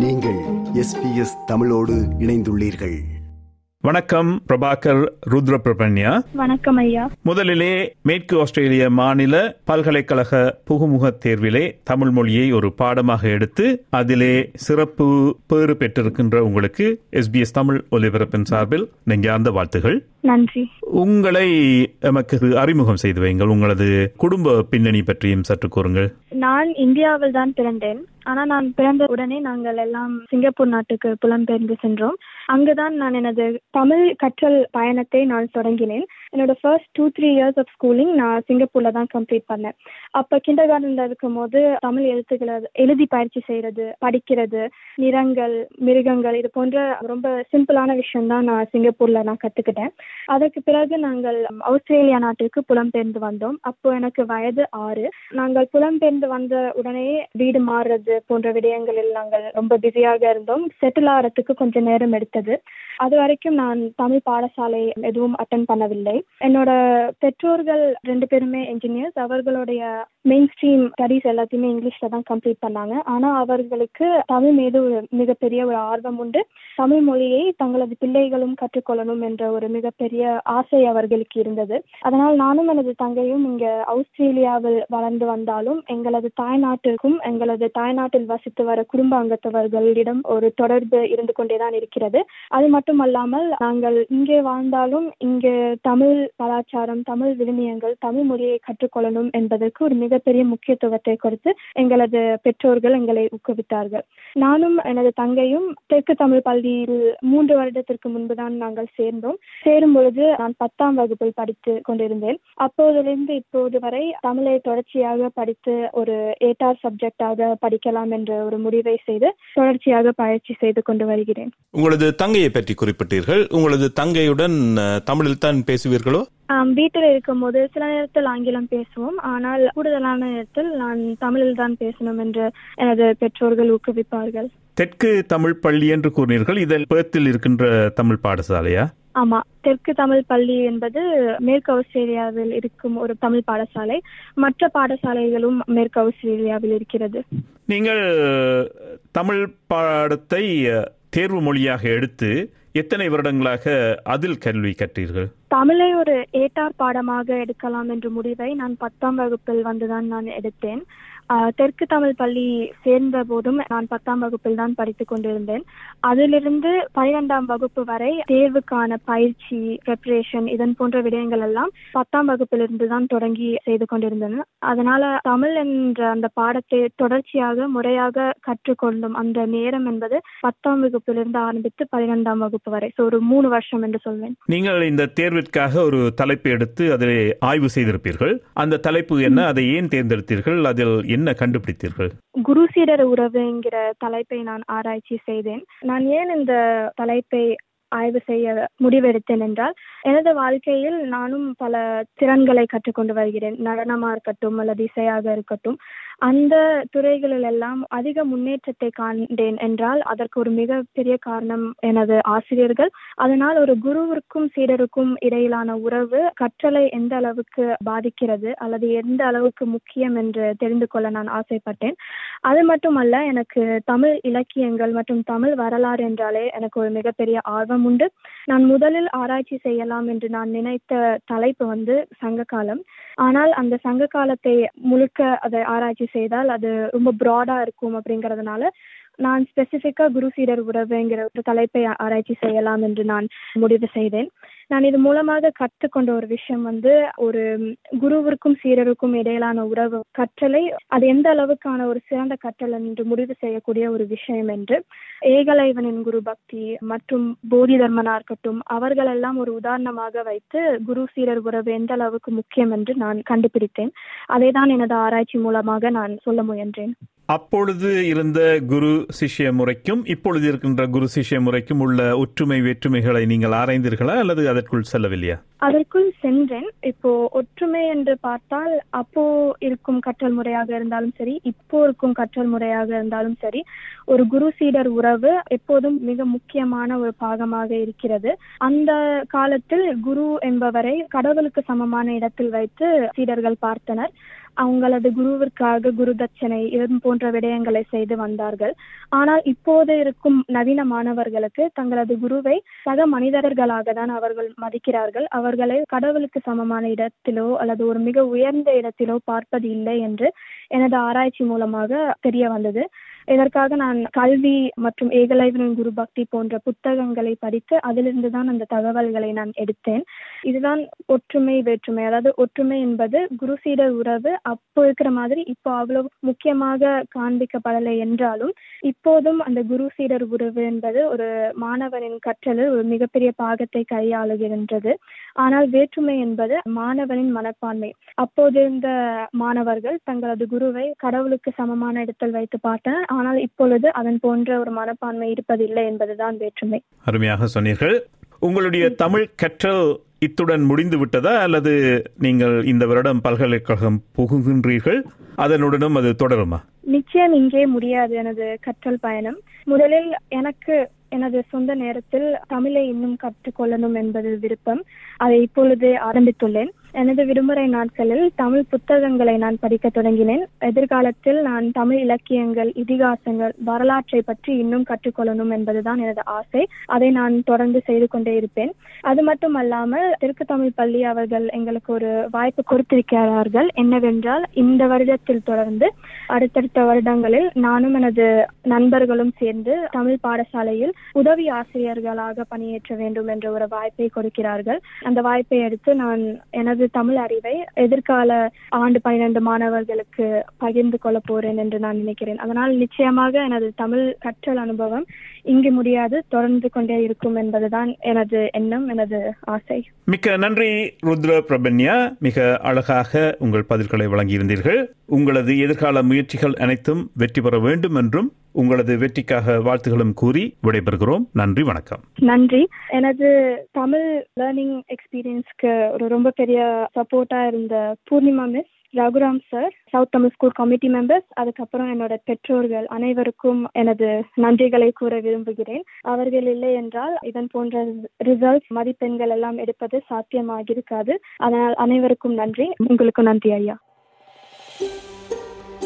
நீங்கள் எஸ்பிஎஸ் தமிழோடு இணைந்துள்ளீர்கள். வணக்கம் பிரபாகர் ருத்ர பிரபன்யா வணக்கம் ஐயா. முதலிலே மேற்கு ஆஸ்திரேலிய மாநில பல்கலைக்கழக புகுமுக தேர்விலே தமிழ் மொழியை ஒரு பாடமாக எடுத்து அதிலே சிறப்பு பேறு பெற்றிருக்கின்ற உங்களுக்கு எஸ்பிஎஸ் தமிழ் ஒலிபரப்பின் சார்பில் நெஞ்சார்ந்த வாழ்த்துகள். நன்றி. உங்களை எமக்கு அறிமுகம் செய்து வையுங்கள். உங்களது குடும்ப பின்னணி பற்றியும் சற்று கூறுங்கள். நான் இந்தியாவில் தான் பிறந்தேன். ஆனா நான் பிறந்த உடனே நாங்கள் எல்லாம் சிங்கப்பூர் நாட்டுக்கு புலம்பெயர்ந்து சென்றோம். அங்குதான் நான் எனது தமிழ் கற்றல் பயணத்தை நான் தொடங்கினேன். என்னோட first two three years of schooling நான் சிங்கப்பூர்ல தான் கம்ப்ளீட் பண்ணேன். அப்ப கிண்டர் கார்டன்ல இருக்கும் போது தமிழ் எழுத்துக்களை எழுதி பயிற்சி செய்யறது படிக்கிறது நிறங்கள் மிருகங்கள் இது போன்ற ரொம்ப சிம்பிளான விஷயம் தான் நான் சிங்கப்பூர்ல நான் கத்துக்கிட்டேன். அதற்கு பிறகு நாங்கள் ஆஸ்திரேலியா நாட்டிற்கு புலம்பெயர்ந்து வந்தோம். அப்போ எனக்கு வயது ஆறு. நாங்கள் புலம்பெயர்ந்து வந்த உடனே வீடு மாறுறது போன்ற விடயங்களில் நாங்கள் ரொம்ப பிஸியாக இருந்தோம். செட்டில் ஆகிறதுக்கு கொஞ்சம் நேரம் எடுத்தது. அது வரைக்கும் நான் தமிழ் பாடசாலை எதுவும் அட்டன் பண்ணவில்லை. என்னோட பெற்றோர்கள் ரெண்டு பேருமே என்ஜினியர்ஸ் அவர்களுடைய மெயின் ஸ்ட்ரீம் ஸ்டடீஸ் எல்லாத்தையுமே இங்கிலீஷ்ல தான் கம்ப்ளீட் பண்ணாங்க. ஆனா அவர்களுக்கு தமிழ் மீது ஒரு மிகப்பெரிய ஒரு ஆர்வம் உண்டு. தமிழ் மொழியை தங்களது பிள்ளைகளும் கற்றுக்கொள்ளணும் என்ற ஒரு மிகப்பெரிய ஆசை அவர்களுக்கு இருந்தது. அதனால் நானும் எனது தங்கையும் இங்க ஆஸ்திரேலியாவில் வளர்ந்து வந்தாலும் எங்களது தாய்நாட்டிற்கும் எங்களது தாய்நாட்டில் வசித்து வர குடும்ப அங்கத்தவர்களிடம் ஒரு தொடர்பு இருந்து கொண்டேதான் இருக்கிறது. அது மட்டுமல்லாமல் நாங்கள் இங்கே வாழ்ந்தாலும் இங்கே தமிழ் கலாச்சாரம் தமிழ் விழுமியங்கள் தமிழ் மொழியை கற்றுக்கொள்ளணும் என்பதற்கு ஒரு மிகப்பெரிய முக்கியத்துவத்தை கொடுத்து எங்களது பெற்றோர்கள் எங்களை ஊக்குவித்தார்கள். நானும் எனது தங்கையும் தெற்கு தமிழ் பள்ளியில் மூன்று வருடத்திற்கு முன்புதான் நாங்கள் சேர்ந்தோம். சேரும் பொழுது நான் பத்தாம் வகுப்பில் படித்து கொண்டிருந்தேன். அப்போதிலிருந்து இப்போது வரை தமிழை தொடர்ச்சியாக படித்து ஒரு ஏட்டார் சப்ஜெக்டாக படிக்கலாம் என்ற ஒரு முடிவை செய்து தொடர்ச்சியாக பயிற்சி செய்து கொண்டு வருகிறேன். உங்களது தங்கையை பற்றி குறிப்பிட்டீர்கள். உங்களது தங்கையுடன் தமிழில் தான் பேசுவீர்களோ? வீட்டில் இருக்கும்போது சில நேரத்தில் ஆங்கிலம் பேசுவோம். ஆனால் கூடுதலான நேரத்தில் நான் தமிழில் தான் பேசணும் என்று எனது பெற்றோர்கள் ஊக்குவிப்பார்கள். தெற்கு தமிழ் பள்ளி என்று கூறினீர்கள். இதில் பேர்த்தில் இருக்கின்ற தமிழ் பாடசாலையா? ஆமா தெற்கு தமிழ் பள்ளி என்பது மேற்கு ஆஸ்திரேலியாவில் இருக்கும் ஒரு தமிழ் பாடசாலை. மற்ற பாடசாலைகளும் மேற்கு ஆஸ்திரேலியாவில் இருக்கிறது. நீங்கள் தமிழ் பாடத்தை தேர்வு மொழியாக எடுத்து எத்தனை வருடங்களாக அதில் கல்வி கற்றீர்கள்? தமிழை ஒரு ஏட்டார் பாடமாக எடுக்கலாம் என்ற முடிவை நான் பத்தாம் வகுப்பில் வந்துதான் நான் எடுத்தேன். தெற்கு தமிழ் பள்ளி சேர்ந்த போதும் நான் பத்தாம் வகுப்பில் தான் படித்துக் கொண்டிருந்தேன். அதிலிருந்து பனிரெண்டாம் வகுப்பு வரை தேர்வுக்கான பயிற்சி ப்ரெப்ரேஷன் இதன் போன்ற விடயங்கள் எல்லாம் பத்தாம் வகுப்பிலிருந்து தான் தொடங்கி செய்து கொண்டிருந்தேன். அதனால தமிழ் என்ற அந்த பாடத்தை தொடர்ச்சியாக முறையாக கற்றுக்கொள்ளும் அந்த நேரம் என்பது பத்தாம் வகுப்பிலிருந்து ஆரம்பித்து பனிரெண்டாம் வகுப்பு வரை. ஸோ ஒரு மூணு வருஷம் என்று சொல்வேன். நீங்கள் இந்த தேர்விற்காக ஒரு தலைப்பு எடுத்து அதில் ஆய்வு செய்திருப்பீர்கள். அந்த தலைப்பு என்ன? அதை ஏன் தேர்ந்தெடுத்தீர்கள்? அதில் என்ன கண்டுபிடித்தீர்கள்? குரு சீடர் உறவு என்கிற தலைப்பை நான் ஆராய்ச்சி செய்தேன். நான் ஏன் இந்த தலைப்பை ஆய்வு செய்ய முடிவெடுத்தேன் என்றால் எனது வாழ்க்கையில் நானும் பல திறன்களை கற்றுக்கொண்டு வருகிறேன். நடனமா இருக்கட்டும் அல்லது இசையாக இருக்கட்டும். அந்த துறைகளில் எல்லாம் அதிக முன்னேற்றத்தை காண்டேன் என்றால் அதற்கு ஒரு மிகப்பெரிய காரணம் எனது ஆசிரியர்கள். அதனால் ஒரு குருவிற்கும் சீடருக்கும் இடையிலான உறவு கற்றலை எந்த அளவுக்கு பாதிக்கிறது அல்லது எந்த அளவுக்கு முக்கியம் என்று தெரிந்து கொள்ள நான் ஆசைப்பட்டேன். அது மட்டுமல்ல எனக்கு தமிழ் இலக்கியங்கள் மற்றும் தமிழ் வரலாறு என்றாலே எனக்கு ஒரு மிகப்பெரிய ஆர்வம் உண்டு. நான் முதலில் ஆராய்ச்சி செய்யலாம் என்று நான் நினைத்த தலைப்பு வந்து சங்க காலம் ஆனால் அந்த சங்க காலத்தை முழுக்க அதை ஆராய்ச்சி செய்தால் அது ரொம்ப ப்ராடாக இருக்கும் அப்படிங்கறதுனால நான் ஸ்பெசிஃபிக்காக குரு சீடர் உறவுங்கிற ஒரு தலைப்பை ஆராய்ச்சி செய்யலாம் என்று நான் முடிவு செய்தேன். நான் இது மூலமாக கற்றுக்கொண்ட ஒரு விஷயம் வந்து ஒரு குருவிற்கும் சீரருக்கும் இடையிலான உறவு கற்றலை அது எந்த அளவுக்கான ஒரு சிறந்த கற்றல் என்று முடிவு செய்யக்கூடிய ஒரு விஷயம் என்று. ஏகலைவனின் குரு பக்தி மற்றும் போதி தர்மனா இருக்கட்டும் அவர்களெல்லாம் ஒரு உதாரணமாக வைத்து குரு சீரர் உறவு எந்த அளவுக்கு முக்கியம் என்று நான் கண்டுபிடித்தேன். அதை தான் எனது ஆராய்ச்சி மூலமாக நான் சொல்ல முயன்றேன். அப்பொழுது இருந்த குரு சிஷ்ய முறைக்கும் இப்பொழுது இருக்கின்ற குரு சிஷ்ய முறைக்கும் உள்ள ஒற்றுமை வேற்றுமைகளை நீங்கள் ஆராய்ந்தீர்களா அல்லது அதற்குள் செல்லவில்லையா? அதற்குள் சென்றேன். இப்போ ஒற்றுமை என்று பார்த்தால் அப்போ இருக்கும் கற்றல் முறையாக இருந்தாலும் சரி இப்போ இருக்கும் கற்றல் முறையாக இருந்தாலும் சரி ஒரு குரு சீடர் உறவு எப்போதும் மிக முக்கியமான ஒரு பாகமாக இருக்கிறது. அந்த காலத்தில் குரு என்பவரை கடவுளுக்கு சமமான இடத்தில் வைத்து சீடர்கள் பார்த்தனர். அவங்களது குருவிற்காக குரு தட்சணை இது போன்ற விடயங்களை செய்து வந்தார்கள். ஆனால் இப்போது இருக்கும் நவீன மாணவர்களுக்கு தங்களது குருவை சக மனிதர்களாக தான் அவர்கள் மதிக்கிறார்கள். அவர்களை கடவுளுக்கு சமமான இடத்திலோ அல்லது ஒரு மிக உயர்ந்த இடத்திலோ பார்ப்பது இல்லை என்று எனது ஆராய்ச்சி மூலமாக தெரிய வந்தது. இதற்காக நான் கல்வி மற்றும் ஏகலைவனின் குரு பக்தி போன்ற புத்தகங்களை படித்து அதிலிருந்து தான் அந்த தகவல்களை நான் எடுத்தேன். இதுதான் ஒற்றுமை வேற்றுமை. அதாவது ஒற்றுமை என்பது குரு சீடர் உறவு அப்போ இருக்கிற மாதிரி இப்போ அவ்வளவு முக்கியமாக காண்பிக்கப்படலை என்றாலும் இப்போதும் அந்த குரு சீடர் உறவு என்பது ஒரு மாணவனின் கற்றலில் ஒரு மிகப்பெரிய பாகத்தை கையாளுகின்றது. ஆனால் வேற்றுமை என்பது மாணவனின் மனப்பான்மை. அப்போது இருந்த மாணவர்கள் தங்களது குருவை கடவுளுக்கு சமமான இடத்தில் வைத்து பார்த்தனர். ஆனால் இப்பொழுது அதன் போன்ற ஒரு மனப்பான்மை இருப்பதில்லை என்பதுதான் வேற்றுமை. அருமையாக சொன்னீர்கள். உங்களுடைய தமிழ் கற்றல் இத்துடன் முடிந்து விட்டதா? அல்லது நீங்கள் இந்த வருடம் பல்கலைக்கழகம் புகுகின்றீர்கள்? அதனுடனும் அது தொடருமா? நிச்சயம் இங்கே முடியாது எனது கற்றல் பயணம். முதலில் எனக்கு எனது சொந்த நேரத்தில் தமிழை இன்னும் கற்றுக்கொள்ளணும் என்பது விருப்பம். அதை இப்பொழுது ஆரம்பித்துள்ளேன். எனது விடுமுறை நாட்களில் தமிழ் புத்தகங்களை நான் படிக்க தொடங்கினேன். எதிர்காலத்தில் நான் தமிழ் இலக்கியங்கள் இதிகாசங்கள் வரலாற்றை பற்றி இன்னும் கற்றுக்கொள்ளணும் என்பதுதான் எனது ஆசை. அதை நான் தொடர்ந்து செய்து கொண்டே இருப்பேன். அது மட்டும் அல்லாமல் தெற்கு தமிழ் பள்ளி அவர்கள் எங்களுக்கு ஒரு வாய்ப்பு கொடுத்திருக்கிறார்கள். என்னவென்றால் இந்த வருடத்தில் தொடர்ந்து அடுத்தடுத்த வருடங்களில் நானும் எனது நண்பர்களும் சேர்ந்து தமிழ் பாடசாலையில் உதவி ஆசிரியர்களாக பணியேற்ற வேண்டும் என்ற ஒரு வாய்ப்பை கொடுக்கிறார்கள். அந்த வாய்ப்பை எடுத்து நான் எனது எனது தமிழ் அறிவை எதிர்கால ஆண்டு பன்னிரண்டு மாணவர்களுக்கு பகிர்ந்து கொள்ள போறேன் என்று நான் நினைக்கிறேன். அதனால் நிச்சயமாக எனது தமிழ் கற்றல் அனுபவம் இங்கு முடியாது தொடர்ந்து கொண்டே இருக்கும் என்பதுதான் எனது எண்ணம் எனது ஆசை. மிக்க நன்றி ருத்ர பிரபன்யா. மிக அழகாக உங்கள் பதில்களை வழங்கியிருந்தீர்கள். உங்களது எதிர்கால முயற்சிகள் அனைத்தும் வெற்றி பெற வேண்டும் என்றும் உங்களது வெற்றிக்காக வாழ்த்துகளும் கூறி விடைபெறுகிறோம். நன்றி வணக்கம். நன்றி. எனது தமிழ் லேர்னிங் எக்ஸ்பீரியன்ஸ்க்கு ஒரு ரொம்ப பெரிய சப்போர்ட்டா இருந்த Poornima miss Raghuram sir south Tamil school committee members அதுக்கப்புறம் என்னோட பெற்றோர்கள் அனைவருக்கும் எனது நன்றிகளை கூற விரும்புகிறேன். அவர்கள் இல்லை என்றால் இதன் போன்ற ரிசல்ட்ஸ் மதிப்பெண்கள் எல்லாம் எடுப்பது சாத்தியமாக இருக்காது அதனால் அனைவருக்கும் நன்றி. உங்களுக்கும் நன்றி ஐயா.